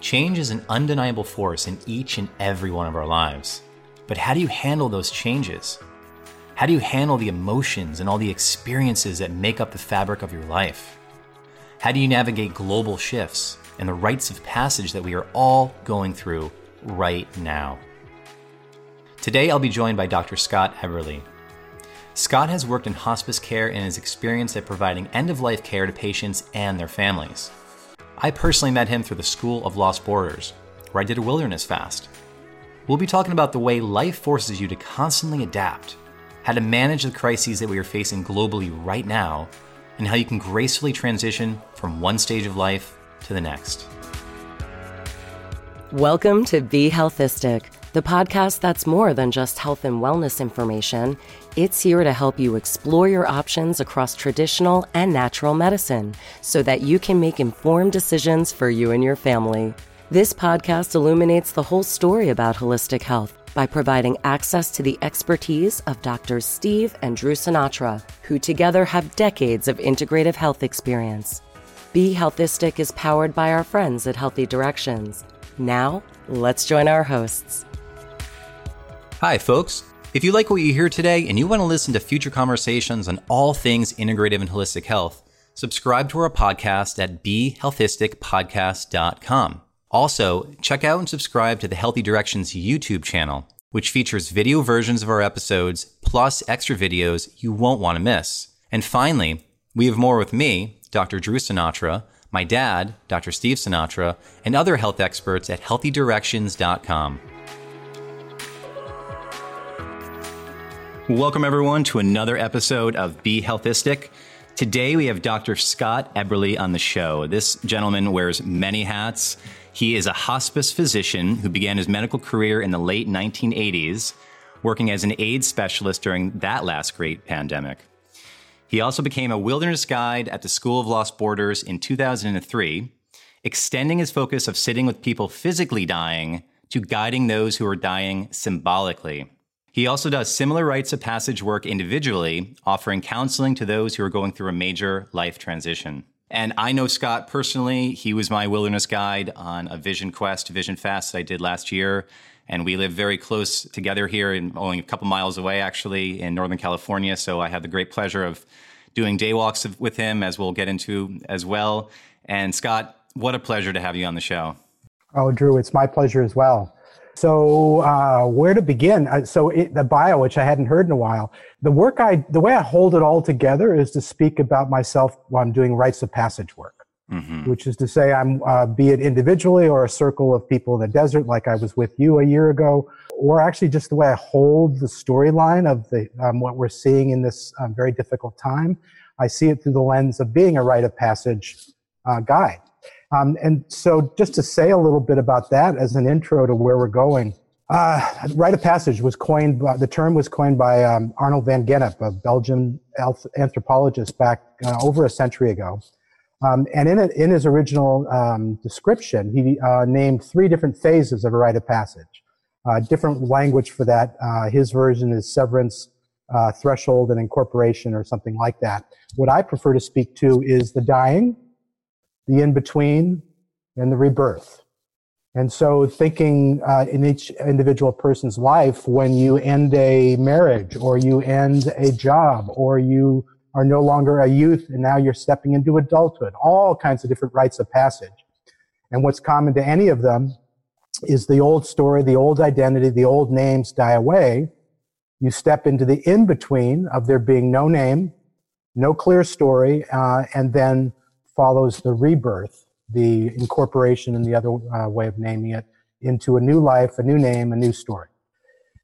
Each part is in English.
Change is an undeniable force in each and every one of our lives. But how do you handle those changes? How do you handle the emotions and all the experiences that make up the fabric of your life? How do you navigate global shifts and the rites of passage that we are all going through right now? Today, I'll be joined by Dr. Scott Eberle. Scott has worked in hospice care and is experienced at providing end of life care to patients and their families. I personally met him through the School of Lost Borders, where I did a wilderness fast. We'll be talking about the way life forces you to constantly adapt, how to manage the crises that we are facing globally right now, and how you can gracefully transition from one stage of life to the next. Welcome to Be Healthistic, the podcast that's more than just health and wellness information. It's here to help you explore your options across traditional and natural medicine so that you can make informed decisions for you and your family. This podcast illuminates the whole story about holistic health by providing access to the expertise of Drs. Steve and Drew Sinatra, who together have decades of integrative health experience. Be Healthistic is powered by our friends at Healthy Directions. Now, let's join our hosts. Hi, folks. If you like what you hear today and you want to listen to future conversations on all things integrative and holistic health, subscribe to our podcast at BeHealthisticPodcast.com. Also, check out and subscribe to the Healthy Directions YouTube channel, which features video versions of our episodes plus extra videos you won't want to miss. And finally, we have more with me, Dr. Drew Sinatra, my dad, Dr. Steve Sinatra, and other health experts at healthydirections.com. Welcome, everyone, to another episode of Be Healthistic. Today, we have Dr. Scott Eberle on the show. This gentleman wears many hats. He is a hospice physician who began his medical career in the late 1980s, working as an AIDS specialist during that last great pandemic. He also became a wilderness guide at the School of Lost Borders in 2003, extending his focus of sitting with people physically dying to guiding those who are dying symbolically. He also does similar rites of passage work individually, offering counseling to those who are going through a major life transition. And I know Scott personally. He was my wilderness guide on a Vision Quest, Vision Fast I did last year. And we live very close together here, in only a couple miles away, actually, in Northern California. So I had the great pleasure of doing day walks with him, as we'll get into as well. And Scott, what a pleasure to have you on the show. Oh, Drew, it's my pleasure as well. So uh, where to begin? Uh, so it, the bio, which I hadn't heard in a while, the work I, the way I hold it all together is to speak about myself while I'm doing rites of passage work, mm-hmm. which is to say I'm, uh, be it individually or a circle of people in the desert, like I was with you a year ago, or actually just the way I hold the storyline of the um, what we're seeing in this um, very difficult time. I see it through the lens of being a rite of passage uh, guide. Um, and so, just to say a little bit about that as an intro to where we're going, uh, rite of passage was coined. By, the term was coined by um, Arnold van Gennep, a Belgian anthropologist, back uh, over a century ago. Um, and in, it, in his original um, description, he uh, named three different phases of a rite of passage. Uh, different language for that. Uh, his version is severance, uh, threshold, and incorporation, or something like that. What I prefer to speak to is the dying, the in between, and the rebirth. And so, thinking uh, in each individual person's life, when you end a marriage, or you end a job, or you are no longer a youth and now you're stepping into adulthood, all kinds of different rites of passage. And what's common to any of them is the old story, the old identity, the old names die away. You step into the in between of there being no name, no clear story, uh, and then follows the rebirth, the incorporation and the other uh, way of naming it, into a new life, a new name, a new story.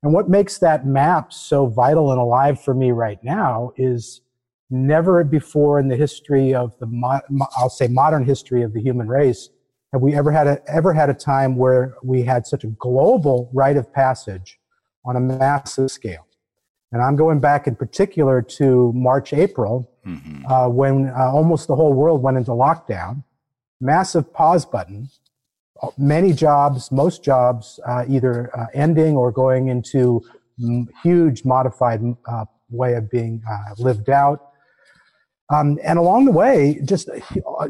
And what makes that map so vital and alive for me right now is never before in the history of the, I'll say modern history of the human race, have we ever had a, ever had a time where we had such a global rite of passage on a massive scale. And I'm going back in particular to March, April, mm-hmm. uh, when uh, almost the whole world went into lockdown. Massive pause button. Many jobs, most jobs, uh, either uh, ending or going into m- huge modified uh, way of being uh, lived out. Um, and along the way, just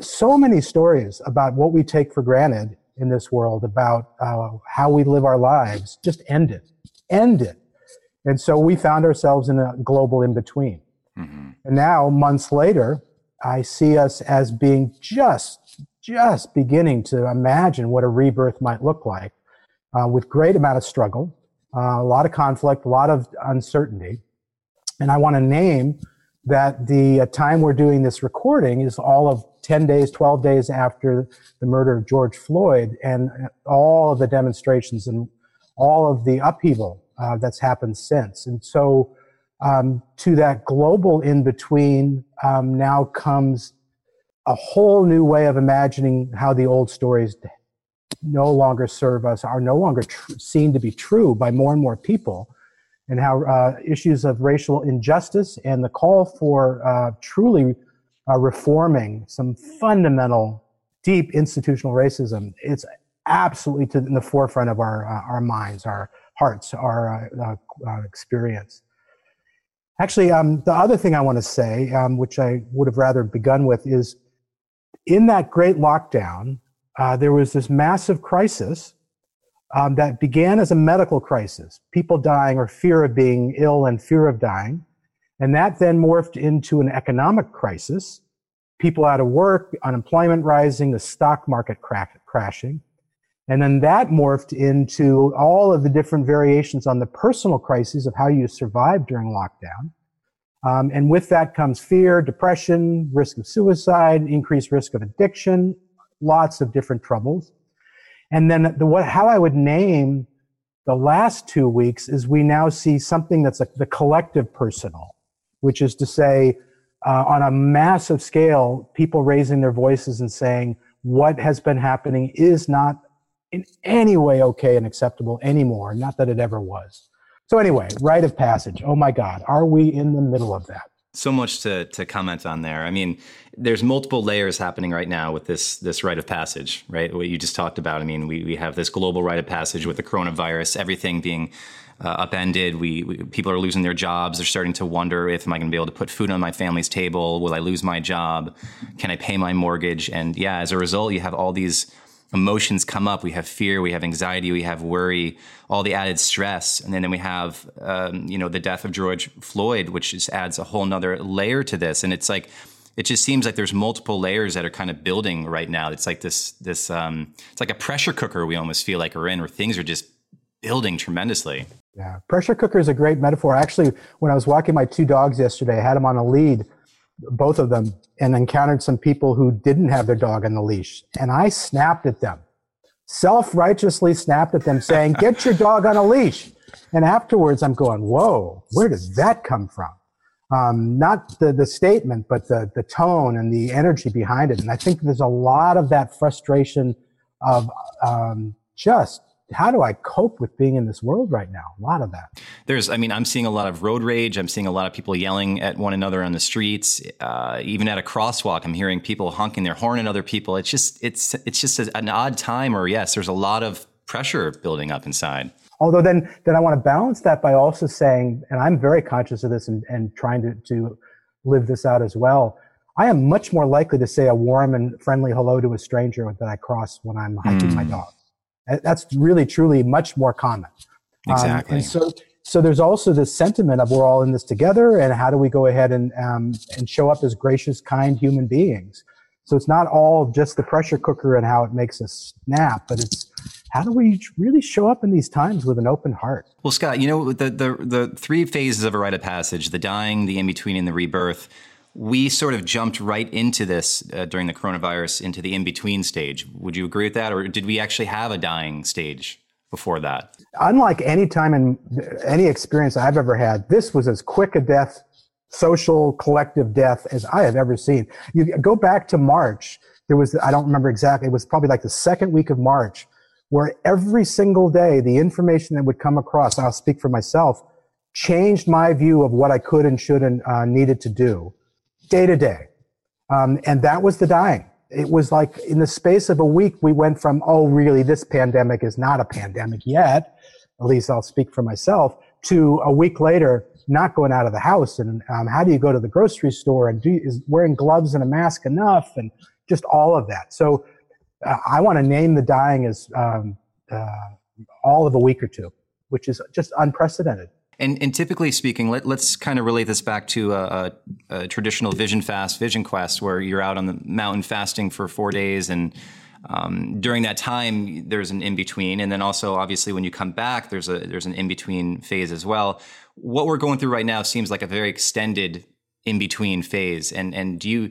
so many stories about what we take for granted in this world about uh, how we live our lives. Just end it. And so we found ourselves in a global in between. Mm-hmm. And now, months later, I see us as being just, just beginning to imagine what a rebirth might look like uh, with great amount of struggle, uh, a lot of conflict, a lot of uncertainty. And I want to name that the uh, time we're doing this recording is all of 10 days, 12 days after the murder of George Floyd and all of the demonstrations and all of the upheaval uh, that's happened since. And so, um, to that global in between, um, now comes a whole new way of imagining how the old stories no longer serve us, are no longer tr- seen to be true by more and more people, and how uh, issues of racial injustice and the call for uh, truly uh, reforming some fundamental, deep institutional racism, it's absolutely to, in the forefront of our, uh, our minds, our hearts, our uh, uh, experience. Actually, um, the other thing I want to say, um, which I would have rather begun with, is in that great lockdown, uh, there was this massive crisis um, that began as a medical crisis, people dying or fear of being ill and fear of dying. And that then morphed into an economic crisis, people out of work, unemployment rising, the stock market cra- crashing. And then that morphed into all of the different variations on the personal crises of how you survive during lockdown. Um, and with that comes fear, depression, risk of suicide, increased risk of addiction, lots of different troubles. And then the what, how I would name the last two weeks is we now see something that's a, the collective personal, which is to say, uh, on a massive scale, people raising their voices and saying what has been happening is not in any way okay and acceptable anymore. Not that it ever was. So anyway, rite of passage. Oh my God, are we in the middle of that? So much to to comment on there. I mean, there's multiple layers happening right now with this this rite of passage, right? What you just talked about. I mean, we we have this global rite of passage with the coronavirus, everything being uh, upended. We, we, people are losing their jobs. They're starting to wonder if am I going to be able to put food on my family's table? Will I lose my job? Can I pay my mortgage? And yeah, as a result, you have all these emotions come up. We have fear, we have anxiety, we have worry, all the added stress, and then, we have um, you know the death of George Floyd, which just adds a whole nother layer to this. And it's like it just seems like there's multiple layers that are kind of building right now. It's like this this um, it's like a pressure cooker. We almost feel like we're in, where things are just building tremendously. Yeah, pressure cooker is a great metaphor. Actually, when I was walking my two dogs yesterday, I had them on a lead both of them, and encountered some people who didn't have their dog on the leash. And I snapped at them, self righteously snapped at them, saying, Get your dog on a leash. And afterwards, I'm going, Whoa, where did that come from? Um, not the, the statement, but the, the tone and the energy behind it. And I think there's a lot of that frustration of um, just how do I cope with being in this world right now? A lot of that. There's, I mean, I'm seeing a lot of road rage. I'm seeing a lot of people yelling at one another on the streets. Uh, even at a crosswalk, I'm hearing people honking their horn at other people. It's just, it's, it's just an odd time. Or yes, there's a lot of pressure building up inside. Although then, then I want to balance that by also saying, and I'm very conscious of this and, and trying to, to live this out as well. I am much more likely to say a warm and friendly hello to a stranger that I cross when I'm hiking mm. my dog. That's really, truly much more common. Um, exactly. Um, and so, so there's also this sentiment of we're all in this together, and how do we go ahead and um, and show up as gracious, kind human beings? So it's not all just the pressure cooker and how it makes us snap, but it's how do we really show up in these times with an open heart? Well, Scott, you know the the the three phases of a rite of passage: the dying, the in between, and the rebirth we sort of jumped right into this uh, during the coronavirus into the in between stage. Would you agree with that, or did we actually have a dying stage before that? Unlike any time in any experience I've ever had, this was as quick a death, social collective death as I have ever seen. You go back to March. There was I don't remember exactly. It was probably like the second week of March, where every single day the information that would come across. I'll speak for myself. Changed my view of what I could and should and uh, needed to do day to day. Um, and that was the dying. It was like in the space of a week, we went from, oh, really, this pandemic is not a pandemic yet. At least I'll speak for myself to a week later, not going out of the house. And um, how do you go to the grocery store and do, is wearing gloves and a mask enough? And just all of that. So uh, I want to name the dying as um, uh, all of a week or two, which is just unprecedented. And, and typically speaking, let, us kind of relate this back to a, a, a, traditional vision fast, vision quest, where you're out on the mountain fasting for four days. And um, during that time, there's an in between. And then also, obviously, when you come back, there's, a, there's an in between phase as well. What we're going through right now seems like a very extended in between phase. And, and do you,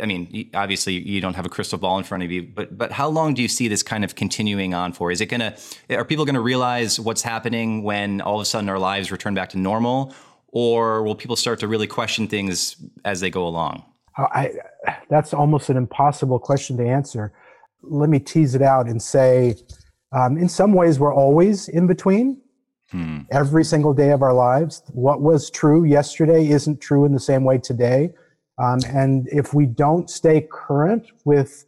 I mean, obviously you don't have a crystal ball in front of you, but but how long do you see this kind of continuing on for? Is it gonna are people gonna realize what's happening when all of a sudden our lives return back to normal, or will people start to really question things as they go along? I, that's almost an impossible question to answer. Let me tease it out and say, um, in some ways, we're always in between. Hmm. Every single day of our lives, what was true yesterday isn't true in the same way today um, and if we don't stay current with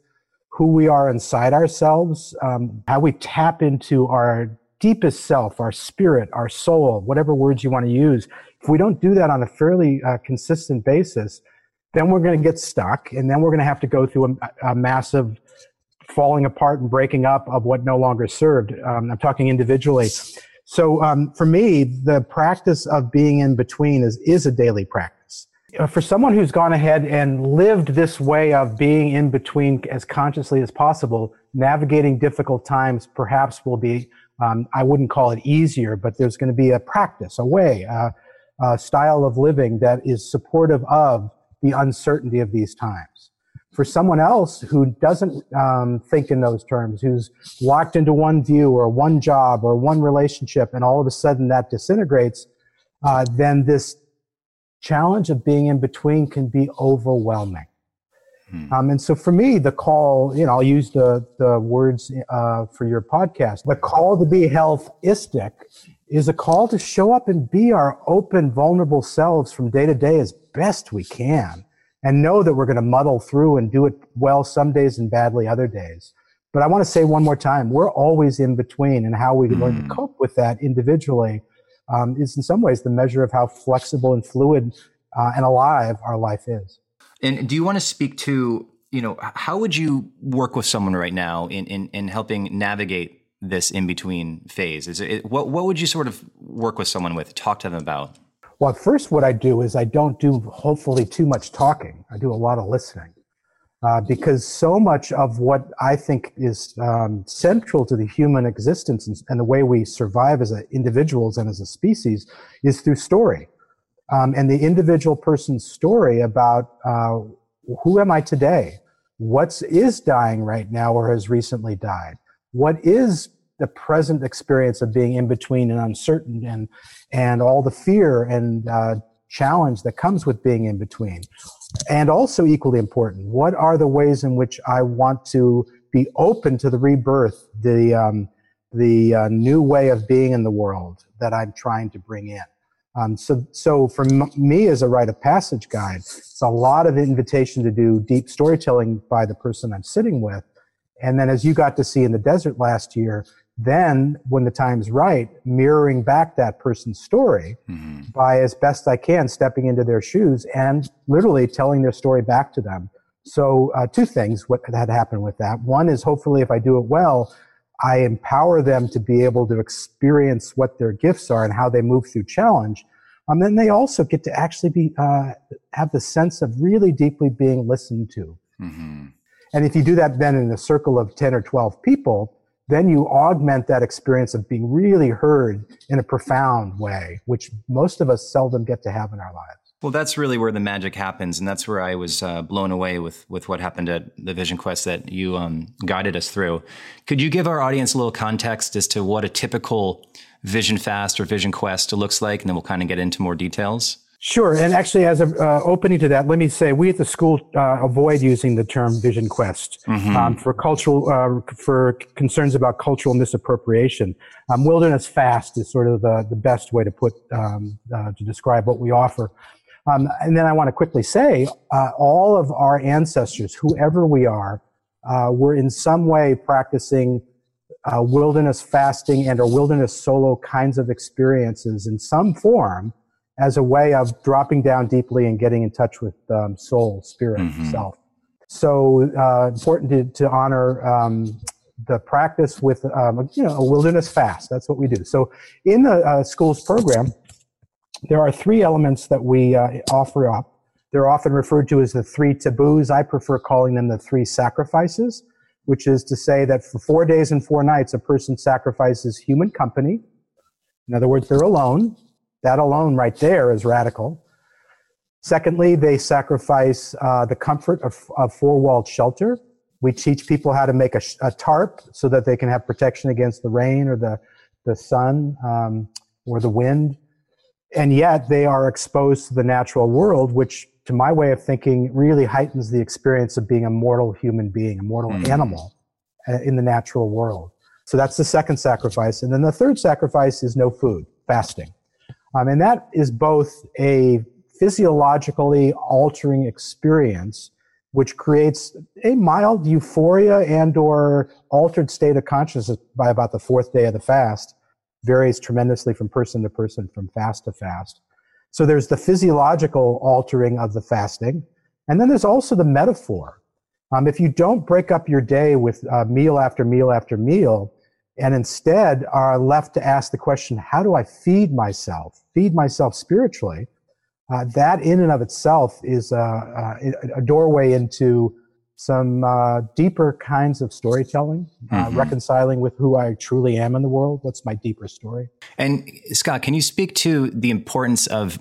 who we are inside ourselves, um, how we tap into our deepest self, our spirit, our soul, whatever words you want to use, if we don't do that on a fairly uh, consistent basis, then we're going to get stuck and then we're going to have to go through a, a massive falling apart and breaking up of what no longer served. Um, I'm talking individually. So um, for me, the practice of being in between is, is a daily practice. Uh, for someone who's gone ahead and lived this way of being in between as consciously as possible, navigating difficult times perhaps will be, um, I wouldn't call it easier, but there's going to be a practice, a way, a, style of living that is supportive of the uncertainty of these times. For someone else who doesn't um, think in those terms, who's locked into one view or one job or one relationship, and all of a sudden that disintegrates, uh, then this challenge of being in between can be overwhelming. Hmm. Um, and so for me, the call, you know, I'll use the, the words uh, for your podcast. The call to be healthistic is a call to show up and be our open, vulnerable selves from day to day as best we can and know that we're going to muddle through and do it well some days and badly other days. But I want to say one more time, we're always in between and how we learn to hmm. cope with that individually um, is in some ways the measure of how flexible and fluid uh, and alive our life is. And do you want to speak to, you know, how would you work with someone right now in, in, in helping navigate this in between phase? Is it, what, what would you sort of work with someone with, talk to them about? Well, first, what I do is I don't do hopefully too much talking. I do a lot of listening uh, because so much of what I think is um, central to the human existence and, and, the way we survive as individuals and as a species is through story. Um, and the individual person's story about uh, who am I today? What is dying right now or has recently died? What is the present experience of being in between and uncertain and, and all the fear and uh, challenge that comes with being in between. And also, equally important, what are the ways in which I want to be open to the rebirth, the, um, the uh, new way of being in the world that I'm trying to bring in? Um, so, so for m- me as a rite of passage guide, it's a lot of invitation to do deep storytelling by the person I'm sitting with. And then as you got to see in the desert last year, then when the time's right mirroring back that person's story mm-hmm. by as best i can stepping into their shoes and literally telling their story back to them so uh, two things what had happened with that one is hopefully if i do it well i empower them to be able to experience what their gifts are and how they move through challenge and um, then they also get to actually be uh, have the sense of really deeply being listened to mm-hmm. and if you do that then in a circle of 10 or 12 people then you augment that experience of being really heard in a profound way, which most of us seldom get to have in our lives. Well, that's really where the magic happens, and that's where I was uh, blown away with with what happened at the Vision Quest that you um, guided us through. Could you give our audience a little context as to what a typical Vision Fast or Vision Quest looks like, and then we'll kind of get into more details? Sure. And actually, as an uh, opening to that, let me say we at the school uh, avoid using the term vision quest mm-hmm. um, for cultural, uh, for concerns about cultural misappropriation. Um, wilderness fast is sort of the, the best way to put, um, uh, to describe what we offer. Um, and then I want to quickly say uh, all of our ancestors, whoever we are, uh, were in some way practicing wilderness fasting and or wilderness solo kinds of experiences in some form as a way of dropping down deeply and getting in touch with um, soul, spirit, mm-hmm. self. So uh, important to, to honor um, the practice with um, you know a wilderness fast. That's what we do. So in the uh, schools program, there are three elements that we uh, offer up. They're often referred to as the three taboos. I prefer calling them the three sacrifices, which is to say that for four days and four nights, a person sacrifices human company. In other words, they're alone. That alone, right there, is radical. Secondly, they sacrifice uh, the comfort of, of four walled shelter. We teach people how to make a, a, tarp so that they can have protection against the rain or the, the sun um, or the wind. And yet they are exposed to the natural world, which, to my way of thinking, really heightens the experience of being a mortal human being, a mortal mm. animal uh, in the natural world. So that's the second sacrifice. And then the third sacrifice is no food, fasting. Um, and that is both a physiologically altering experience which creates a mild euphoria and or altered state of consciousness by about the fourth day of the fast. Varies tremendously from person to person from fast to fast. So there's the physiological altering of the fasting and then there's also the metaphor. Um, if you don't break up your day with uh, meal after meal after meal and instead are left to ask the question how do i feed myself feed myself spiritually uh, that in and of itself is a, a, a doorway into some uh, deeper kinds of storytelling, uh, mm-hmm. reconciling with who I truly am in the world. What's my deeper story? And Scott, can you speak to the importance of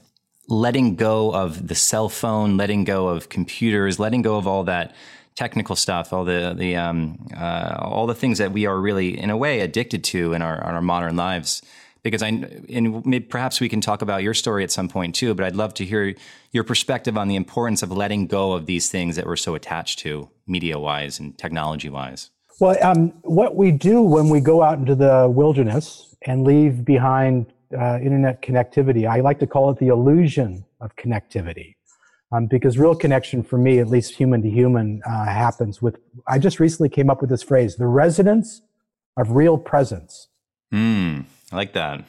letting go of the cell phone, letting go of computers, letting go of all that technical stuff, all the the um, uh, all the things that we are really, in a way, addicted to in our in our modern lives? because I and perhaps we can talk about your story at some point too. But I'd love to hear your perspective on the importance of letting go of these things that we're so attached to, media wise and technology wise. Well, um, what we do when we go out into the wilderness and leave behind uh, internet connectivity, I like to call it the illusion of connectivity. Um, because real connection for me, at least human to human, uh, happens with. I just recently came up with this phrase: the resonance of real presence. Mm. I like that.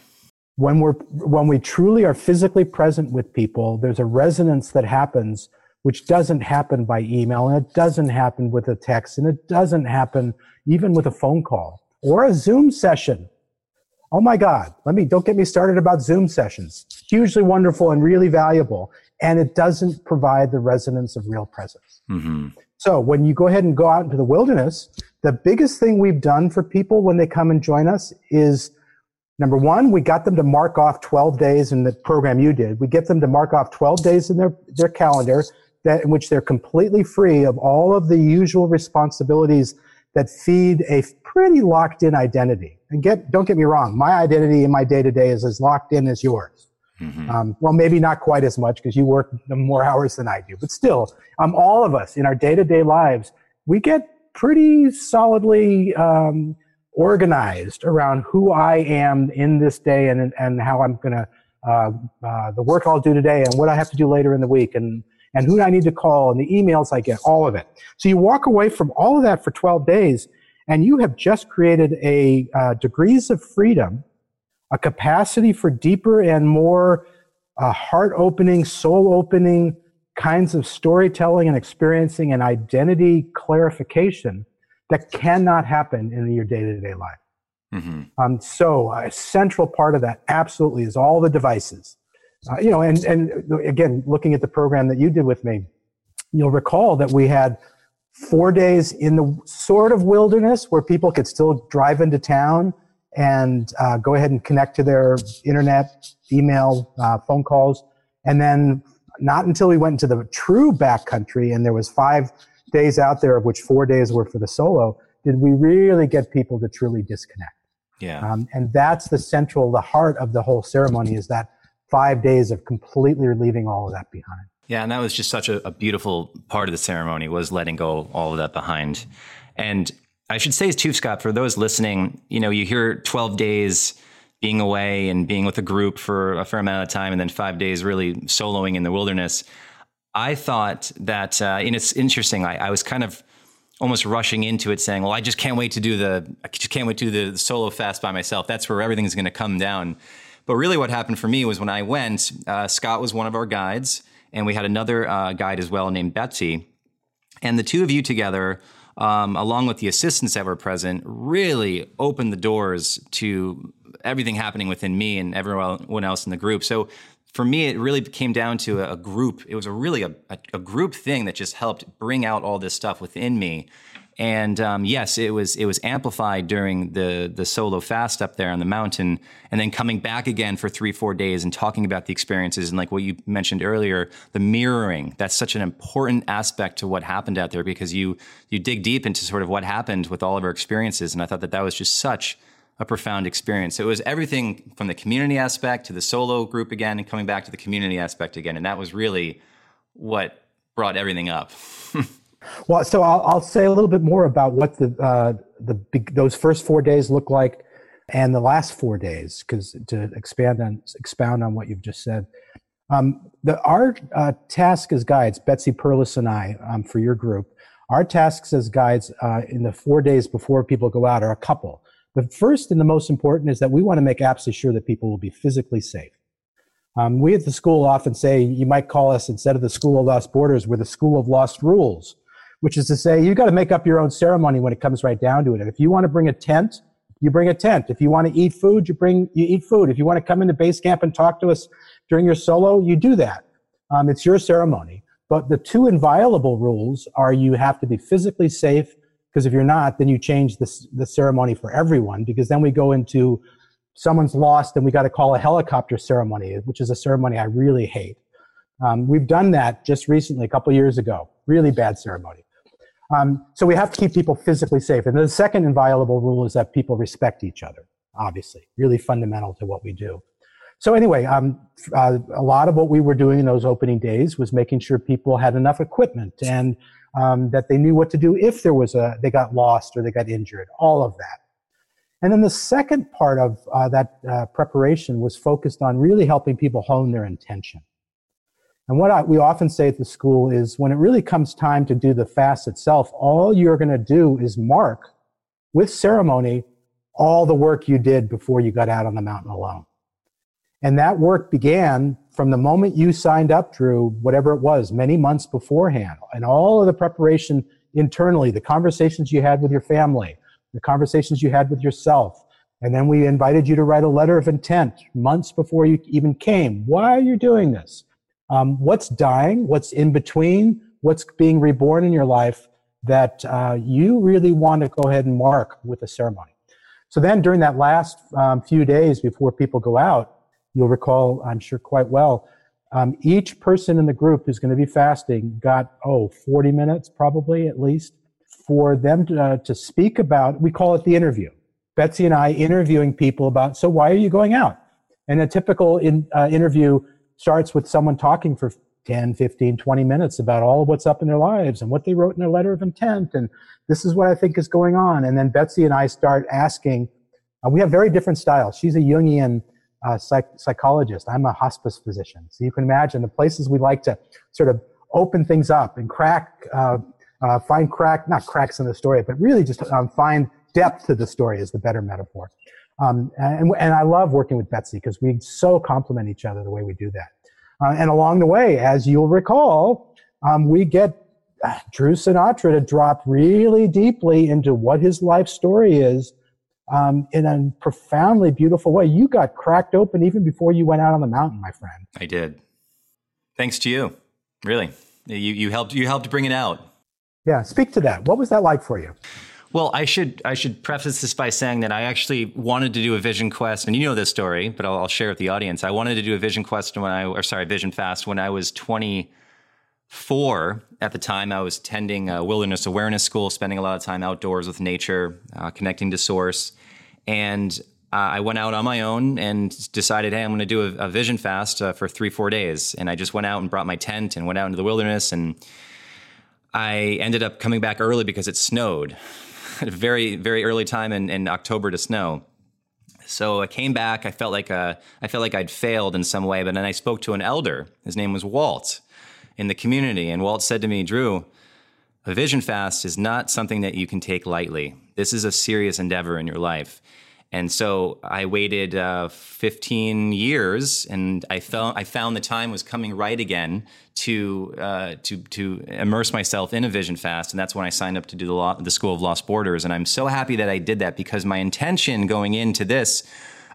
When we're when we truly are physically present with people, there's a resonance that happens which doesn't happen by email and it doesn't happen with a text and it doesn't happen even with a phone call or a Zoom session. Oh my God, let me, don't get me started about Zoom sessions. Hugely wonderful and really valuable. And it doesn't provide the resonance of real presence. Mm-hmm. So when you go ahead and go out into the wilderness, the biggest thing we've done for people when they come and join us is Number one, we got them to mark off 12 days in the program you did. We get them to mark off 12 days in their, their calendar that, in which they're completely free of all of the usual responsibilities that feed a pretty locked in identity. And get, don't get me wrong, my identity in my day to day is as locked in as yours. Mm-hmm. Um, well, maybe not quite as much because you work more hours than I do, but still, um, all of us in our day to day lives, we get pretty solidly um, organized around who I am in this day and, and how I'm going to, uh, uh, the work I'll do today and what I have to do later in the week and, and who I need to call and the emails I get, all of it. So you walk away from all of that for 12 days and you have just created a uh, degrees of freedom, a capacity for deeper and more uh, heart opening, soul opening kinds of storytelling and experiencing and identity clarification that cannot happen in your day-to-day life. Mm-hmm. Um, so a central part of that absolutely is all the devices. Uh, you know, and and again, looking at the program that you did with me, you'll recall that we had four days in the sort of wilderness where people could still drive into town and uh, go ahead and connect to their internet, email, uh, phone calls, and then not until we went into the true backcountry and there was five days out there, of which four days were for the solo, did we really get people to truly disconnect. Yeah. Um, and that's the central, the heart of the whole ceremony is that five days of completely leaving all of that behind. Yeah, and that was just such a, a beautiful part of the ceremony was letting go all of that behind. And I should say too, Scott, for those listening, you know, you hear 12 days being away and being with a group for a fair amount of time and then five days really soloing in the wilderness. I thought that, uh, and it's interesting. I, I, was kind of almost rushing into it, saying, "Well, I just can't wait to do the, I just can't wait to do the solo fast by myself. That's where everything's going to come down." But really, what happened for me was when I went, uh, Scott was one of our guides, and we had another uh, guide as well named Betsy. And the two of you together, um, along with the assistants that were present, really opened the doors to everything happening within me and everyone else in the group. So for me, it really came down to a, group. It was a really a, a, group thing that just helped bring out all this stuff within me. And um, yes, it was it was amplified during the the solo fast up there on the mountain, and then coming back again for three four days and talking about the experiences and like what you mentioned earlier, the mirroring. That's such an important aspect to what happened out there because you you dig deep into sort of what happened with all of our experiences, and I thought that that was just such a profound experience. It was everything from the community aspect to the solo group again and coming back to the community aspect again. And that was really what brought everything up. well, so I'll, I'll, say a little bit more about what the, uh, the those first four days look like and the last four days, because to expand on expound on what you've just said. Um, the, our uh, task as guides, Betsy Perluss and I, um, for your group, our tasks as guides uh, in the four days before people go out are a couple. The first and the most important is that we want to make absolutely sure that people will be physically safe. Um, we at the school often say you might call us instead of the school of lost borders, we're the school of lost rules, which is to say you've got to make up your own ceremony when it comes right down to it. And if you want to bring a tent, you bring a tent. If you want to eat food, you bring you eat food. If you want to come into base camp and talk to us during your solo, you do that. Um, it's your ceremony. But the two inviolable rules are you have to be physically safe because if you're not, then you change the, the ceremony for everyone because then we go into someone's lost and we got to call a helicopter ceremony, which is a ceremony I really hate. Um, we've done that just recently, a couple years ago. Really bad ceremony. Um, so we have to keep people physically safe. And the second inviolable rule is that people respect each other, obviously, really fundamental to what we do. So anyway, um, uh, a lot of what we were doing in those opening days was making sure people had enough equipment and um, that they knew what to do if there was a they got lost or they got injured all of that and then the second part of uh, that uh, preparation was focused on really helping people hone their intention and what I, we often say at the school is when it really comes time to do the fast itself all you're going to do is mark with ceremony all the work you did before you got out on the mountain alone and that work began from the moment you signed up, Drew, whatever it was, many months beforehand, and all of the preparation internally, the conversations you had with your family, the conversations you had with yourself. And then we invited you to write a letter of intent months before you even came. Why are you doing this? Um, what's dying? What's in between? What's being reborn in your life that uh, you really want to go ahead and mark with a ceremony? So then, during that last um, few days before people go out, You'll recall, I'm sure, quite well. Um, each person in the group who's going to be fasting got, oh, 40 minutes probably at least for them to, uh, to speak about, we call it the interview. Betsy and I interviewing people about, so why are you going out? And a typical in, uh, interview starts with someone talking for 10, 15, 20 minutes about all of what's up in their lives and what they wrote in their letter of intent. And this is what I think is going on. And then Betsy and I start asking, uh, we have very different styles. She's a Jungian uh, psych- psychologist. I'm a hospice physician. So you can imagine the places we like to sort of open things up and crack, uh, uh, find crack, not cracks in the story, but really just um, find depth to the story is the better metaphor. Um, and, and I love working with Betsy because we so complement each other the way we do that. Uh, and along the way, as you'll recall, um, we get uh, Drew Sinatra to drop really deeply into what his life story is um, in a profoundly beautiful way. You got cracked open even before you went out on the mountain, my friend. I did. Thanks to you. Really, you you helped you helped bring it out. Yeah, speak to that. What was that like for you? Well, I should I should preface this by saying that I actually wanted to do a vision quest, and you know this story, but I'll, I'll share with the audience. I wanted to do a vision quest when I, or sorry, vision fast when I was twenty four at the time i was attending a wilderness awareness school spending a lot of time outdoors with nature uh, connecting to source. And uh, i went out on my own and decided hey i'm going to do a, a, vision fast uh, for three four days. And i just went out and brought my tent and went out into the wilderness. And i ended up coming back early because it snowed very very early time in, in october to snow so I came back. I felt like uh, I felt like I'd failed in some way, but then I spoke to an elder. His name was Walt, in the community. And Walt said to me, Drew, a vision fast is not something that you can take lightly. This is a serious endeavor in your life. And so I waited uh, 15 years, and I felt I found the time was coming right again to uh, to to immerse myself in a vision fast, and that's when I signed up to do the law, the School of Lost Borders. And I'm so happy that I did that because my intention going into this,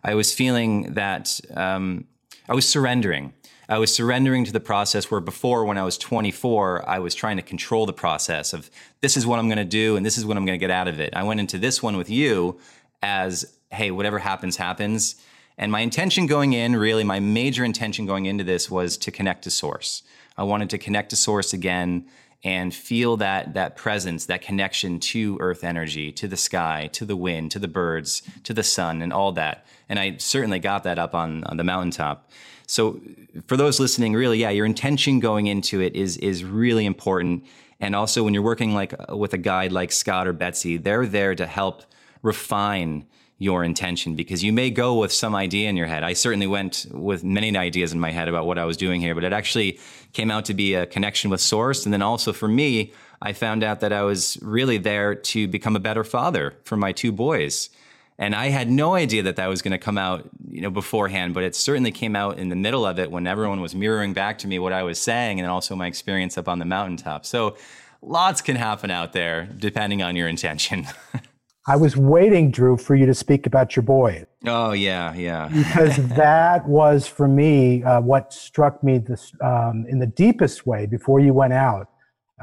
I was feeling that um, I was surrendering. I was surrendering to the process where before, when I was 24, I was trying to control the process of this is what I'm going to do and this is what I'm going to get out of it. I went into this one with you as hey, whatever happens, happens. And my intention going in, really, my major intention going into this was to connect to source. I wanted to connect to source again and feel that that presence, that connection to earth energy, to the sky, to the wind, to the birds, to the sun, and all that. And I certainly got that up on, on the mountaintop. So for those listening, really, yeah, your intention going into it is is really important. And also when you're working like with a guide like Scott or Betsy, they're there to help refine your intention because you may go with some idea in your head. I certainly went with many ideas in my head about what I was doing here, but it actually came out to be a connection with source. And then also for me, I found out that I was really there to become a better father for my two boys. And I had no idea that that was going to come out, you know, beforehand, but it certainly came out in the middle of it when everyone was mirroring back to me what I was saying and also my experience up on the mountaintop. So lots can happen out there depending on your intention. I was waiting, Drew, for you to speak about your boy. Oh yeah, yeah. because that was for me uh, what struck me this um, in the deepest way before you went out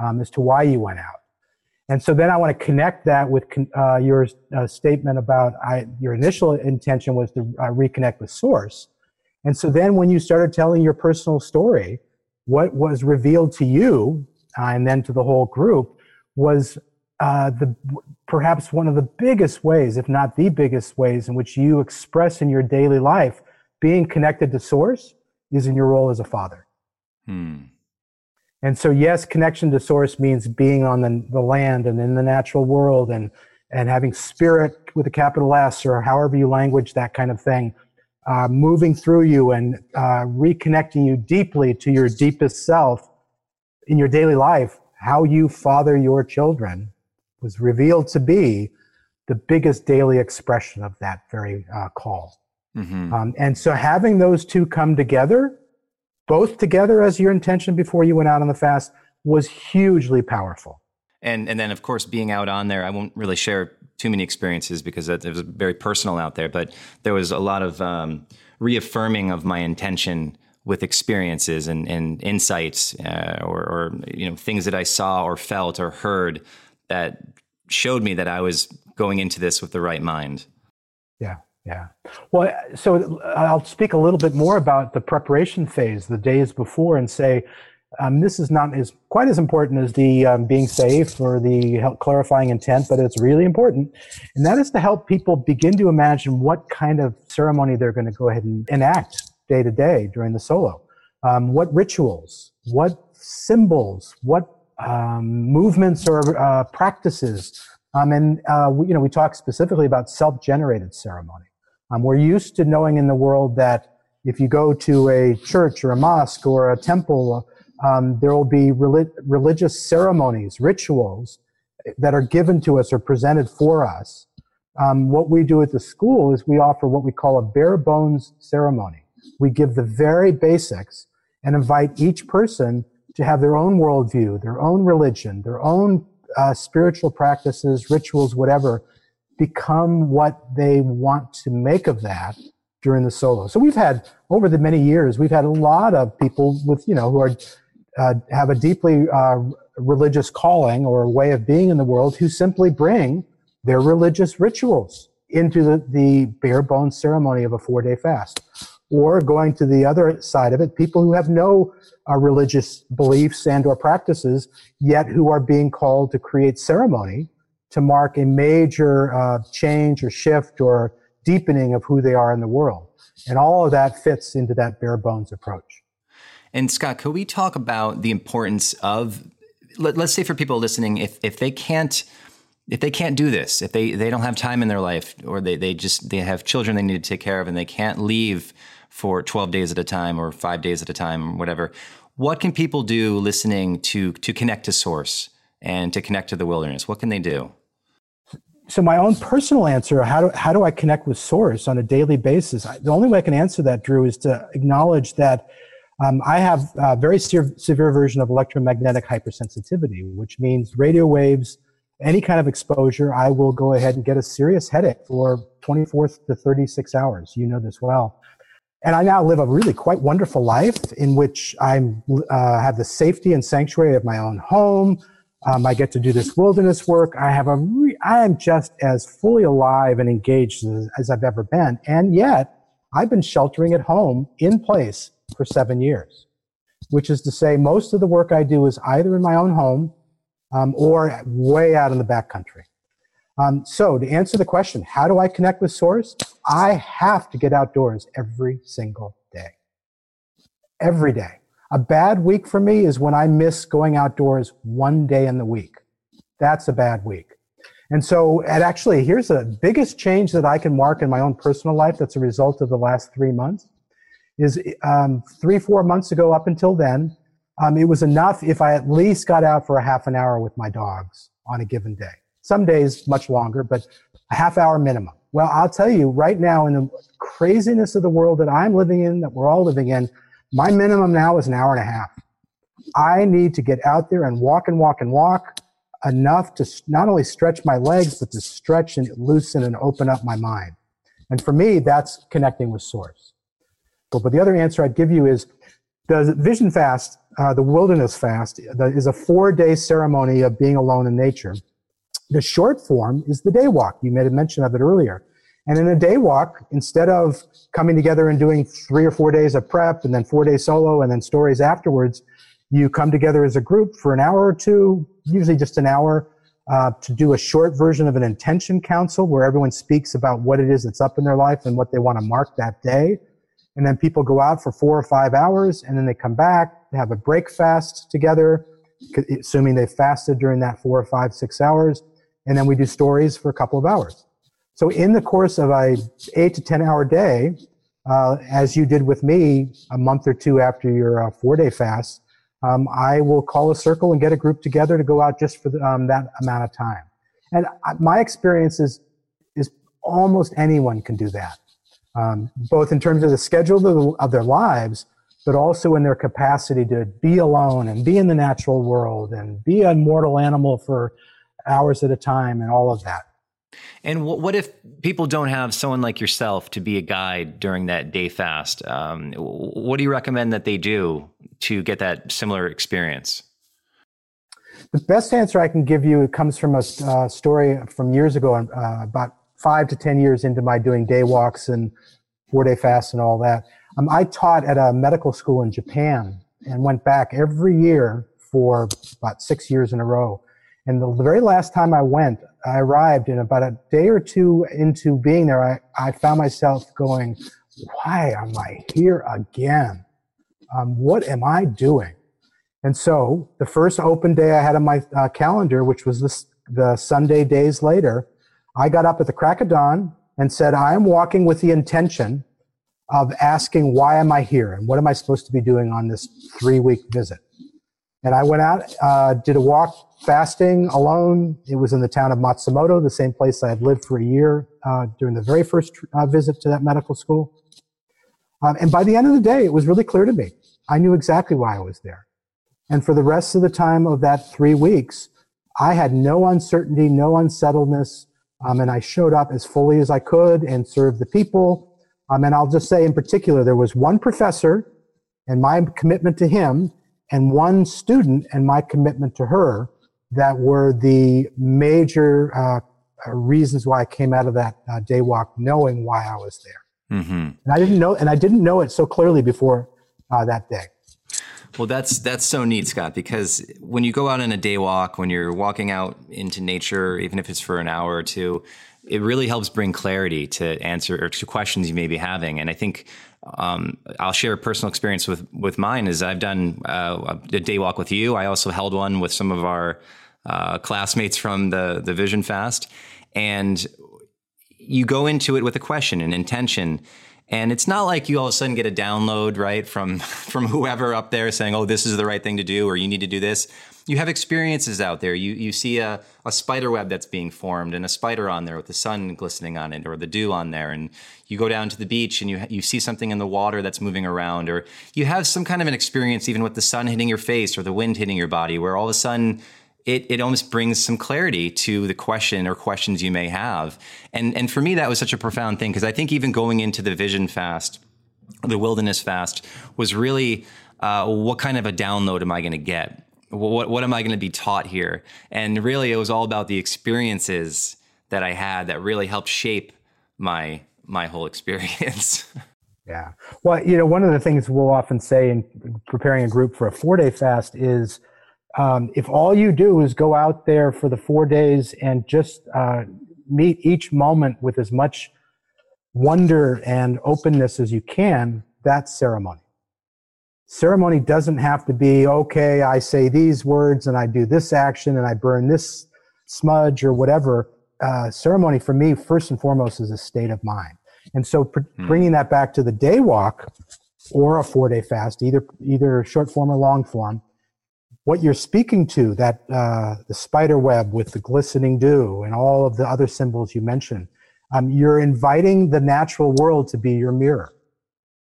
um, as to why you went out. And so then I want to connect that with uh, your uh, statement about I, your initial intention was to uh, reconnect with source. And so then when you started telling your personal story, what was revealed to you uh, and then to the whole group was uh, the perhaps one of the biggest ways, if not the biggest ways, in which you express in your daily life being connected to source is in your role as a father. Hmm. And so, yes, connection to source means being on the, the land and in the natural world and, and having spirit with a capital S or however you language that kind of thing, uh, moving through you and uh, reconnecting you deeply to your deepest self in your daily life, how you father your children was revealed to be the biggest daily expression of that very uh, call. Mm-hmm. Um, and so having those two come together, both together as your intention before you went out on the fast, was hugely powerful. And and then of course being out on there, I won't really share too many experiences because it was very personal out there. But there was a lot of um, reaffirming of my intention with experiences and, and insights uh, or, or you know things that I saw or felt or heard that showed me that I was going into this with the right mind. Yeah, yeah. Well, so I'll speak a little bit more about the preparation phase, the days before, and say um, this is not as quite as important as the um, being safe or the clarifying intent, but it's really important, and that is to help people begin to imagine what kind of ceremony they're going to go ahead and enact day to day during the solo. Um, what rituals, what symbols, what um, movements or uh, practices. Um, and uh, we, you know, we talk specifically about self-generated ceremony. Um, we're used to knowing in the world that if you go to a church or a mosque or a temple, um, there will be relig- religious ceremonies, rituals that are given to us or presented for us. Um, what we do at the school is we offer what we call a bare bones ceremony. We give the very basics and invite each person to have their own worldview, their own religion, their own uh, spiritual practices, rituals, whatever, become what they want to make of that during the solo. So we've had over the many years, we've had a lot of people with you know who are uh, have a deeply uh, religious calling or way of being in the world who simply bring their religious rituals into the, the bare bones ceremony of a four day fast or going to the other side of it, people who have no uh, religious beliefs and or practices, yet who are being called to create ceremony to mark a major uh, change or shift or deepening of who they are in the world. And all of that fits into that bare bones approach. And Scott, could we talk about the importance of, let, us say for people listening, if, if they can't if they can't do this, if they, they don't have time in their life or they, they just they have children they need to take care of and they can't leave for 12 days at a time or five days at a time, or whatever. What can people do listening to to connect to source and to connect to the wilderness? What can they do? so my own personal answer, how do, how do I connect with source on a daily basis? The only way I can answer that, Drew, is to acknowledge that um, I have a very severe, severe version of electromagnetic hypersensitivity, which means radio waves, any kind of exposure, I will go ahead and get a serious headache for 24 to 36 hours. You know this well. And I now live a really quite wonderful life in which I uh, have the safety and sanctuary of my own home. Um, I get to do this wilderness work. I have a, re- I am just as fully alive and engaged as, as I've ever been. And yet I've been sheltering at home in place for seven years, which is to say most of the work I do is either in my own home um, or way out in the back country. Um, so to answer the question, how do I connect with source? I have to get outdoors every single day. Every day. A bad week for me is when I miss going outdoors one day in the week. That's a bad week. And so, and actually, here's the biggest change that I can mark in my own personal life that's a result of the last three months is um, three, four months ago up until then, um, it was enough if I at least got out for a half an hour with my dogs on a given day. Some days much longer, but a half hour minimum. Well, I'll tell you right now in the craziness of the world that I'm living in, that we're all living in, my minimum now is an hour and a half. I need to get out there and walk and walk and walk enough to not only stretch my legs, but to stretch and loosen and open up my mind. And for me, that's connecting with source. But, but the other answer I'd give you is the vision fast, uh, the wilderness fast, is a four day ceremony of being alone in nature. The short form is the day walk. You made a mention of it earlier. And in a day walk, instead of coming together and doing three or four days of prep and then four days solo and then stories afterwards, you come together as a group for an hour or two, usually just an hour, uh, to do a short version of an intention council where everyone speaks about what it is that's up in their life and what they want to mark that day and then people go out for four or five hours and then they come back they have a break fast together assuming they fasted during that four or five six hours and then we do stories for a couple of hours. So in the course of a eight to ten hour day uh, as you did with me a month or two after your uh, four day fast um, i will call a circle and get a group together to go out just for the, um, that amount of time. And my experience is is almost anyone can do that um, both in terms of the schedule of, the, of their lives, but also in their capacity to be alone and be in the natural world and be a mortal animal for hours at a time and all of that. And what if people don't have someone like yourself to be a guide during that day fast? Um, what do you recommend that they do to get that similar experience? The best answer I can give you comes from a uh, story from years ago, uh, about five to 10 years into my doing day walks and four day fasts and all that, um, I taught at a medical school in Japan and went back every year for about six years in a row. And the very last time I went, I arrived and about a day or two into being there, I, I found myself going, why am I here again? Um, what am I doing? And so the first open day I had on my uh, calendar, which was this, the Sunday days later, I got up at the crack of dawn and said, I am walking with the intention of asking, why am I here? And what am I supposed to be doing on this three week visit? And I went out, uh, did a walk fasting alone. It was in the town of Matsumoto, the same place I had lived for a year uh, during the very first uh, visit to that medical school. Um, and by the end of the day, it was really clear to me. I knew exactly why I was there. And for the rest of the time of that three weeks, I had no uncertainty, no unsettledness, um, and I showed up as fully as I could and served the people. Um, and I'll just say in particular, there was one professor and my commitment to him, and one student and my commitment to her that were the major uh, reasons why I came out of that uh, day walk, knowing why I was there. Mm-hmm. And I didn't know, and I didn't know it so clearly before uh, that day. Well, that's that's so neat, Scott. Because when you go out on a day walk, when you're walking out into nature, even if it's for an hour or two, it really helps bring clarity to answer or to questions you may be having. And I think um, I'll share a personal experience with with mine. Is I've done uh, a day walk with you. I also held one with some of our uh, classmates from the the Vision Fast, and you go into it with a question, an intention And it's not like you all of a sudden get a download, right, from from whoever up there saying, "Oh, this is the right thing to do," or "You need to do this." You have experiences out there. You you see a, a spider web that's being formed, and a spider on there with the sun glistening on it, or the dew on there, and you go down to the beach and you you see something in the water that's moving around, or you have some kind of an experience even with the sun hitting your face or the wind hitting your body, where all of a sudden it, it almost brings some clarity to the question or questions you may have. And, and for me, that was such a profound thing because I think even going into the vision fast, the wilderness fast, was really uh, what kind of a download am I going to get? What, what am I going to be taught here? And really, it was all about the experiences that I had that really helped shape my my whole experience. yeah. Well, you know, one of the things we'll often say in preparing a group for a four day fast is um, if all you do is go out there for the four days and just uh, meet each moment with as much wonder and openness as you can, that's ceremony. Ceremony doesn't have to be, okay, I say these words and I do this action and I burn this smudge or whatever. Uh, ceremony for me, first and foremost, is a state of mind. And so pr- hmm. bringing that back to the day walk or a four day fast, either, either short form or long form, what you're speaking to, that uh, the spider web with the glistening dew and all of the other symbols you mentioned, um, you're inviting the natural world to be your mirror.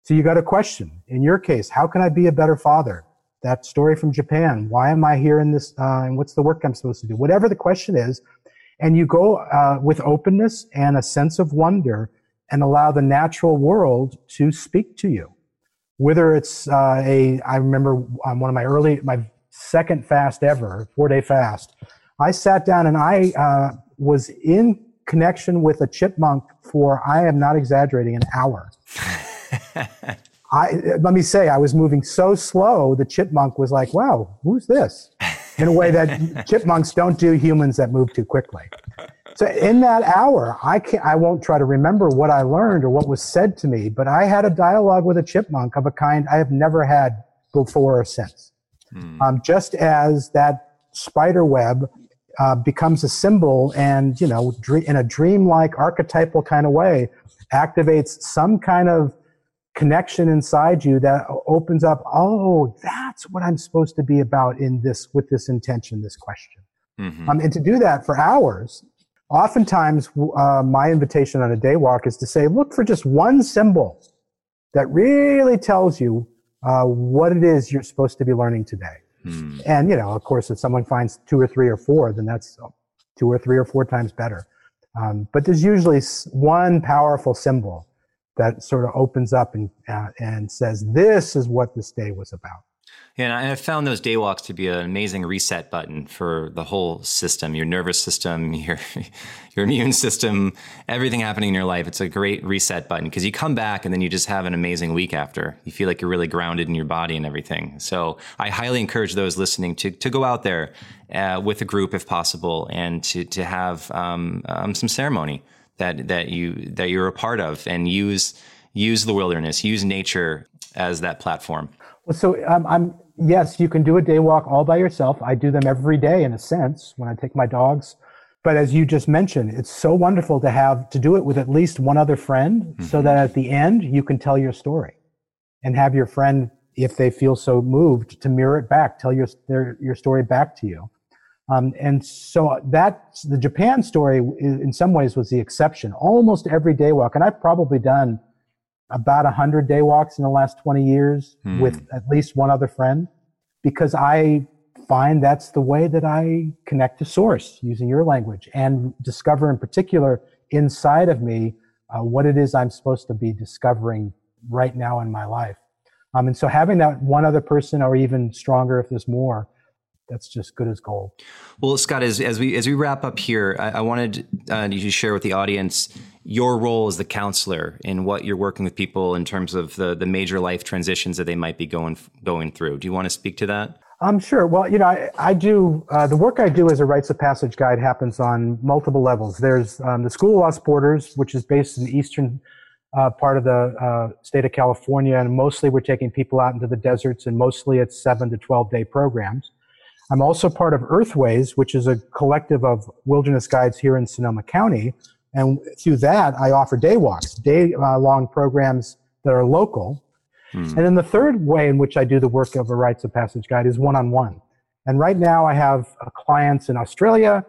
So you got a question. In your case, how can I be a better father? That story from Japan. Why am I here in this? Uh, and what's the work I'm supposed to do? Whatever the question is, and you go uh, with openness and a sense of wonder, and allow the natural world to speak to you. Whether it's uh, a, I remember on one of my early, my second fast ever, four day fast. I sat down and I uh, was in connection with a chipmunk for, I am not exaggerating, an hour. I, let me say, I was moving so slow, the chipmunk was like, wow, who's this? In a way that chipmunks don't do humans that move too quickly. So in that hour, I can't, I won't try to remember what I learned or what was said to me, but I had a dialogue with a chipmunk of a kind I have never had before or since. Hmm. Um, just as that spider web uh, becomes a symbol and, you know, in a dreamlike archetypal kind of way, activates some kind of connection inside you that opens up, oh, that's what I'm supposed to be about in this, with this intention, this question. Mm-hmm. Um, and to do that for hours, oftentimes uh, my invitation on a day walk is to say, look for just one symbol that really tells you uh, what it is you're supposed to be learning today. Hmm. And, you know, of course, if someone finds two or three or four, then that's two or three or four times better. Um, but there's usually one powerful symbol that sort of opens up and, uh, and says, this is what this day was about. Yeah, and I found those day walks to be an amazing reset button for the whole system, your nervous system, your your immune system, everything happening in your life. It's a great reset button because you come back and then you just have an amazing week after. You feel like you're really grounded in your body and everything. So I highly encourage those listening to to go out there uh, with a group if possible and to to have um, um, some ceremony that that you that you're a part of and use use the wilderness, use nature as that platform. Well, so um, I'm yes, you can do a day walk all by yourself. I do them every day in a sense when I take my dogs. But as you just mentioned, it's so wonderful to have to do it with at least one other friend mm-hmm. so that at the end you can tell your story and have your friend, if they feel so moved, to mirror it back, tell your, their, your story back to you. Um, and so that the Japan story in some ways was the exception. Almost every day walk, and I've probably done about 100 day walks in the last 20 years hmm. with at least one other friend because I find that's the way that I connect to source using your language and discover in particular inside of me uh, what it is I'm supposed to be discovering right now in my life. Um, and so having that one other person or even stronger if there's more that's just good as gold. Well, Scott, as, as we as we wrap up here, I, I wanted uh, you to share with the audience your role as the counselor in what you're working with people in terms of the the major life transitions that they might be going going through. Do you want to speak to that? Um, sure. Well, you know, I, I do uh, the work I do as a rites of passage guide happens on multiple levels. There's um, the School of Lost Borders, which is based in the eastern uh, part of the uh, state of California, and mostly we're taking people out into the deserts, and mostly it's seven to twelve day programs. I'm also part of Earthways, which is a collective of wilderness guides here in Sonoma County. And through that, I offer day walks, day uh, long programs that are local. Hmm. And then the third way in which I do the work of a rites of passage guide is one on one. And right now I have uh, clients in Australia,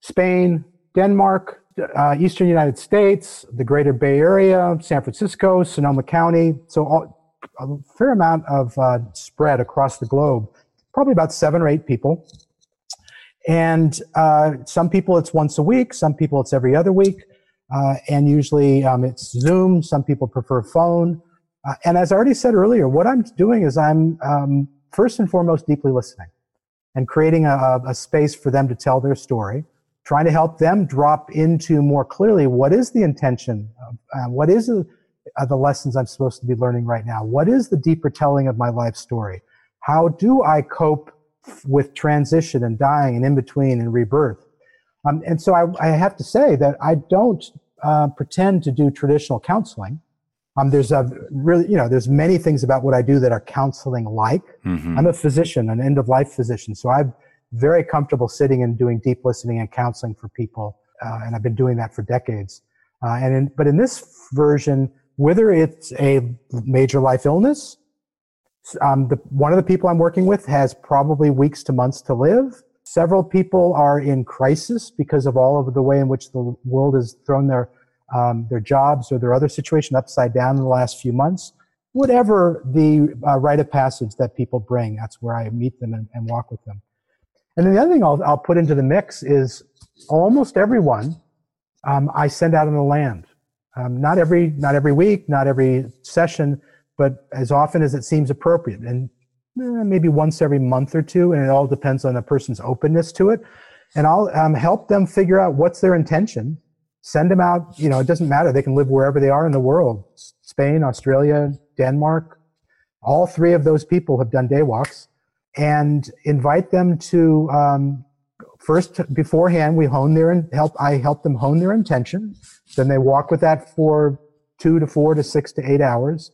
Spain, Denmark, uh, Eastern United States, the greater Bay Area, San Francisco, Sonoma County. So all, a fair amount of uh, spread across the globe, probably about seven or eight people. And uh, some people it's once a week, some people it's every other week, uh, and usually um, it's Zoom. Some people prefer phone. Uh, and as I already said earlier, what I'm doing is I'm um, first and foremost deeply listening and creating a, a space for them to tell their story trying to help them drop into more clearly what is the intention, of, uh, what is uh, the lessons I'm supposed to be learning right now, what is the deeper telling of my life story, how do I cope with transition and dying and in between and rebirth. Um, and so I, I, have to say that I don't uh, pretend to do traditional counseling. Um, there's a really, you know, there's many things about what I do that are counseling like. Mm-hmm. I'm a physician, an end of life physician. So I'm very comfortable sitting and doing deep listening and counseling for people. Uh, and I've been doing that for decades. Uh, and in, but in this version, whether it's a major life illness, um, the, one of the people I'm working with has probably weeks to months to live. Several people are in crisis because of all of the way in which the world has thrown their um, their jobs or their other situation upside down in the last few months. Whatever the uh, rite of passage that people bring, that's where I meet them and, and walk with them. And then the other thing I'll, I'll put into the mix is almost everyone um, I send out on the land. Um, not every not every week, not every session, but as often as it seems appropriate, and eh, maybe once every month or two. And it all depends on the person's openness to it. And I'll um, help them figure out what's their intention. Send them out. You know, it doesn't matter. They can live wherever they are in the world: Spain, Australia, Denmark. All three of those people have done day walks and invite them to um, first beforehand we hone their and help i help them hone their intention then they walk with that for two to four to six to eight hours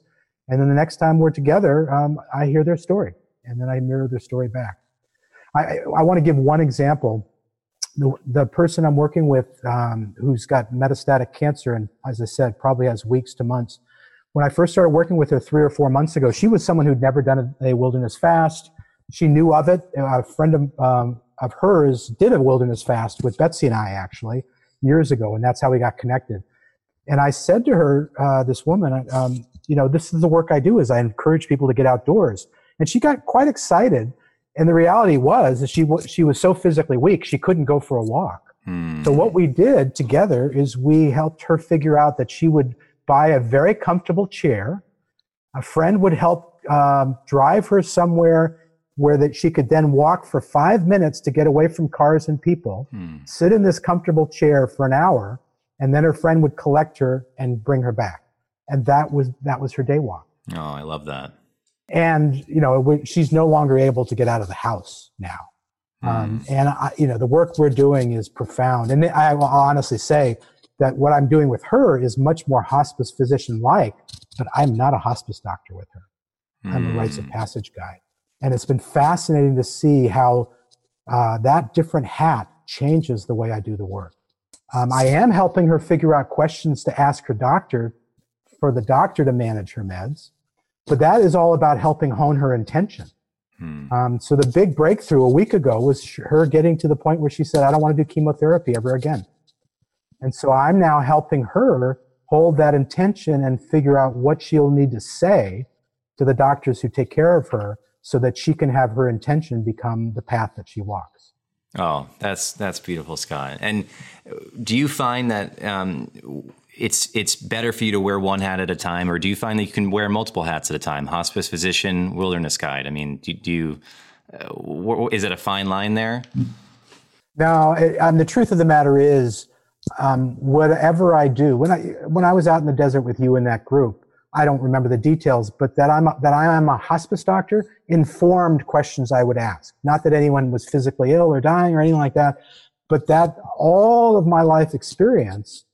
and then the next time we're together um, i hear their story and then i mirror their story back i, I want to give one example the, the person i'm working with um, who's got metastatic cancer and as i said probably has weeks to months when i first started working with her three or four months ago she was someone who'd never done a, a wilderness fast she knew of it. A friend of, um, of hers did a wilderness fast with Betsy and I actually years ago, and that's how we got connected. And I said to her, uh, this woman, um, you know, this is the work I do is I encourage people to get outdoors. And she got quite excited. And the reality was that she, she was so physically weak, she couldn't go for a walk. Hmm. So what we did together is we helped her figure out that she would buy a very comfortable chair. A friend would help um, drive her somewhere where that she could then walk for five minutes to get away from cars and people, hmm. sit in this comfortable chair for an hour, and then her friend would collect her and bring her back. And that was that was her day walk. Oh, I love that. And you know, she's no longer able to get out of the house now. Hmm. Um, and I, you know, the work we're doing is profound. And I will honestly say that what I'm doing with her is much more hospice physician like, but I'm not a hospice doctor with her. I'm a rites of hmm. passage guide. And it's been fascinating to see how uh, that different hat changes the way I do the work. Um, I am helping her figure out questions to ask her doctor for the doctor to manage her meds, but that is all about helping hone her intention. Hmm. Um, so the big breakthrough a week ago was her getting to the point where she said, I don't want to do chemotherapy ever again. And so I'm now helping her hold that intention and figure out what she'll need to say to the doctors who take care of her so that she can have her intention become the path that she walks. Oh, that's that's beautiful, Scott. And do you find that um, it's it's better for you to wear one hat at a time, or do you find that you can wear multiple hats at a time? Hospice physician, wilderness guide. I mean, do, do you uh, is it a fine line there? No, it, um, the truth of the matter is, um, whatever I do, when I when I was out in the desert with you in that group, I don't remember the details, but that I'm that I am a hospice doctor informed questions I would ask. Not that anyone was physically ill or dying or anything like that, but that all of my life experience.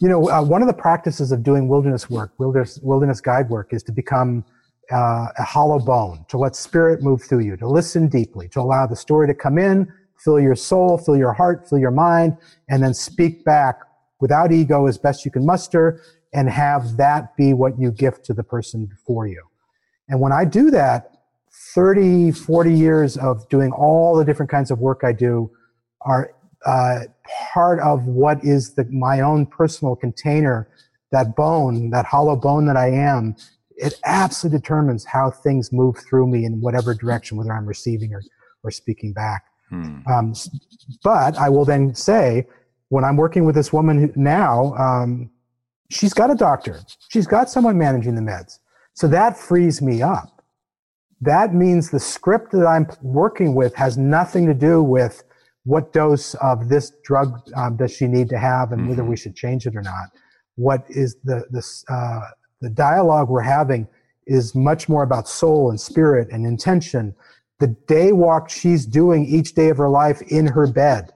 You know, uh, one of the practices of doing wilderness work, wilderness wilderness guide work, is to become uh, a hollow bone, to let spirit move through you, to listen deeply, to allow the story to come in, fill your soul, fill your heart, fill your mind, and then speak back without ego as best you can muster and have that be what you gift to the person before you. And when I do that, 30, 40 years of doing all the different kinds of work I do are uh, part of what is the, my own personal container, that bone, that hollow bone that I am. It absolutely determines how things move through me in whatever direction, whether I'm receiving or, or speaking back. Hmm. Um, but I will then say, when I'm working with this woman who, now, um, she's got a doctor, she's got someone managing the meds. So that frees me up. That means the script that I'm working with has nothing to do with what dose of this drug um, does she need to have and mm-hmm. whether we should change it or not. What is the, the, uh, the dialogue we're having is much more about soul and spirit and intention. The day walk she's doing each day of her life in her bed.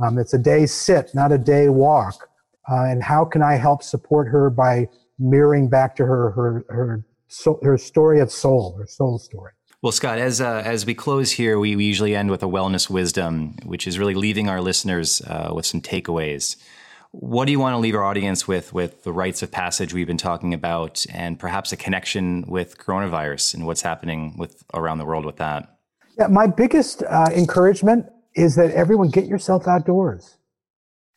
Um, it's a day sit, not a day walk. Uh, and how can I help support her by mirroring back to her her her, so, her story of soul, her soul story? Well, Scott, as uh, as we close here, we, we usually end with a wellness wisdom, which is really leaving our listeners uh, with some takeaways. What do you want to leave our audience with, with the rites of passage we've been talking about, and perhaps a connection with coronavirus and what's happening with around the world with that? Yeah, my biggest uh, encouragement is that everyone get yourself outdoors.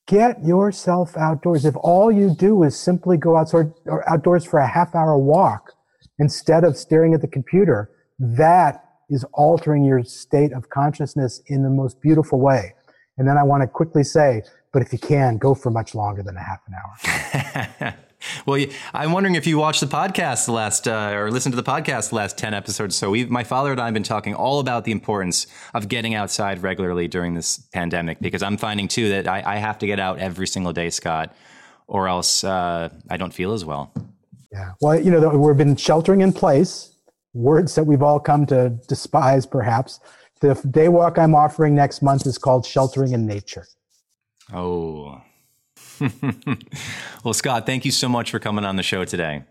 Get yourself outdoors. If all you do is simply go outside or outdoors for a half hour walk instead of staring at the computer, that is altering your state of consciousness in the most beautiful way. And then I want to quickly say, but if you can, go for much longer than a half an hour. Well, I'm wondering if you watched the podcast the last, uh, or listened to the podcast the last 10 episodes. So we my father and I have been talking all about the importance of getting outside regularly during this pandemic, because I'm finding too that I, I have to get out every single day, Scott, or else uh, I don't feel as well. Yeah. Well, you know, we've been sheltering in place, words that we've all come to despise, perhaps. The day walk I'm offering next month is called Sheltering in Nature. Oh, well, Scott, thank you so much for coming on the show today.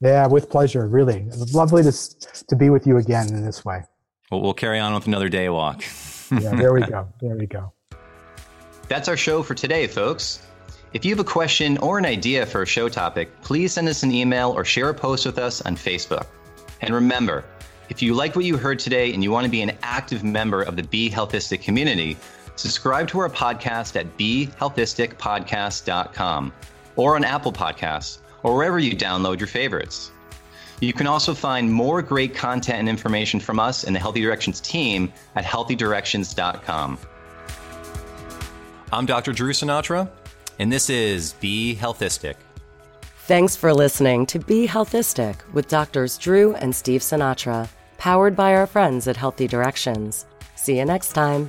Yeah, with pleasure. Really, lovely to to be with you again in this way. Well, we'll carry on with another day walk. yeah, there we go. There we go. That's our show for today, folks. If you have a question or an idea for a show topic, please send us an email or share a post with us on Facebook. And remember, if you like what you heard today and you want to be an active member of the Be Healthistic community, Subscribe to our podcast at behealthisticpodcast.com or on Apple Podcasts or wherever you download your favorites. You can also find more great content and information from us and the Healthy Directions team at healthydirections.com. I'm Dr. Drew Sinatra, and this is Be Healthistic. Thanks for listening to Be Healthistic with Doctors Drew and Steve Sinatra, powered by our friends at Healthy Directions. See you next time.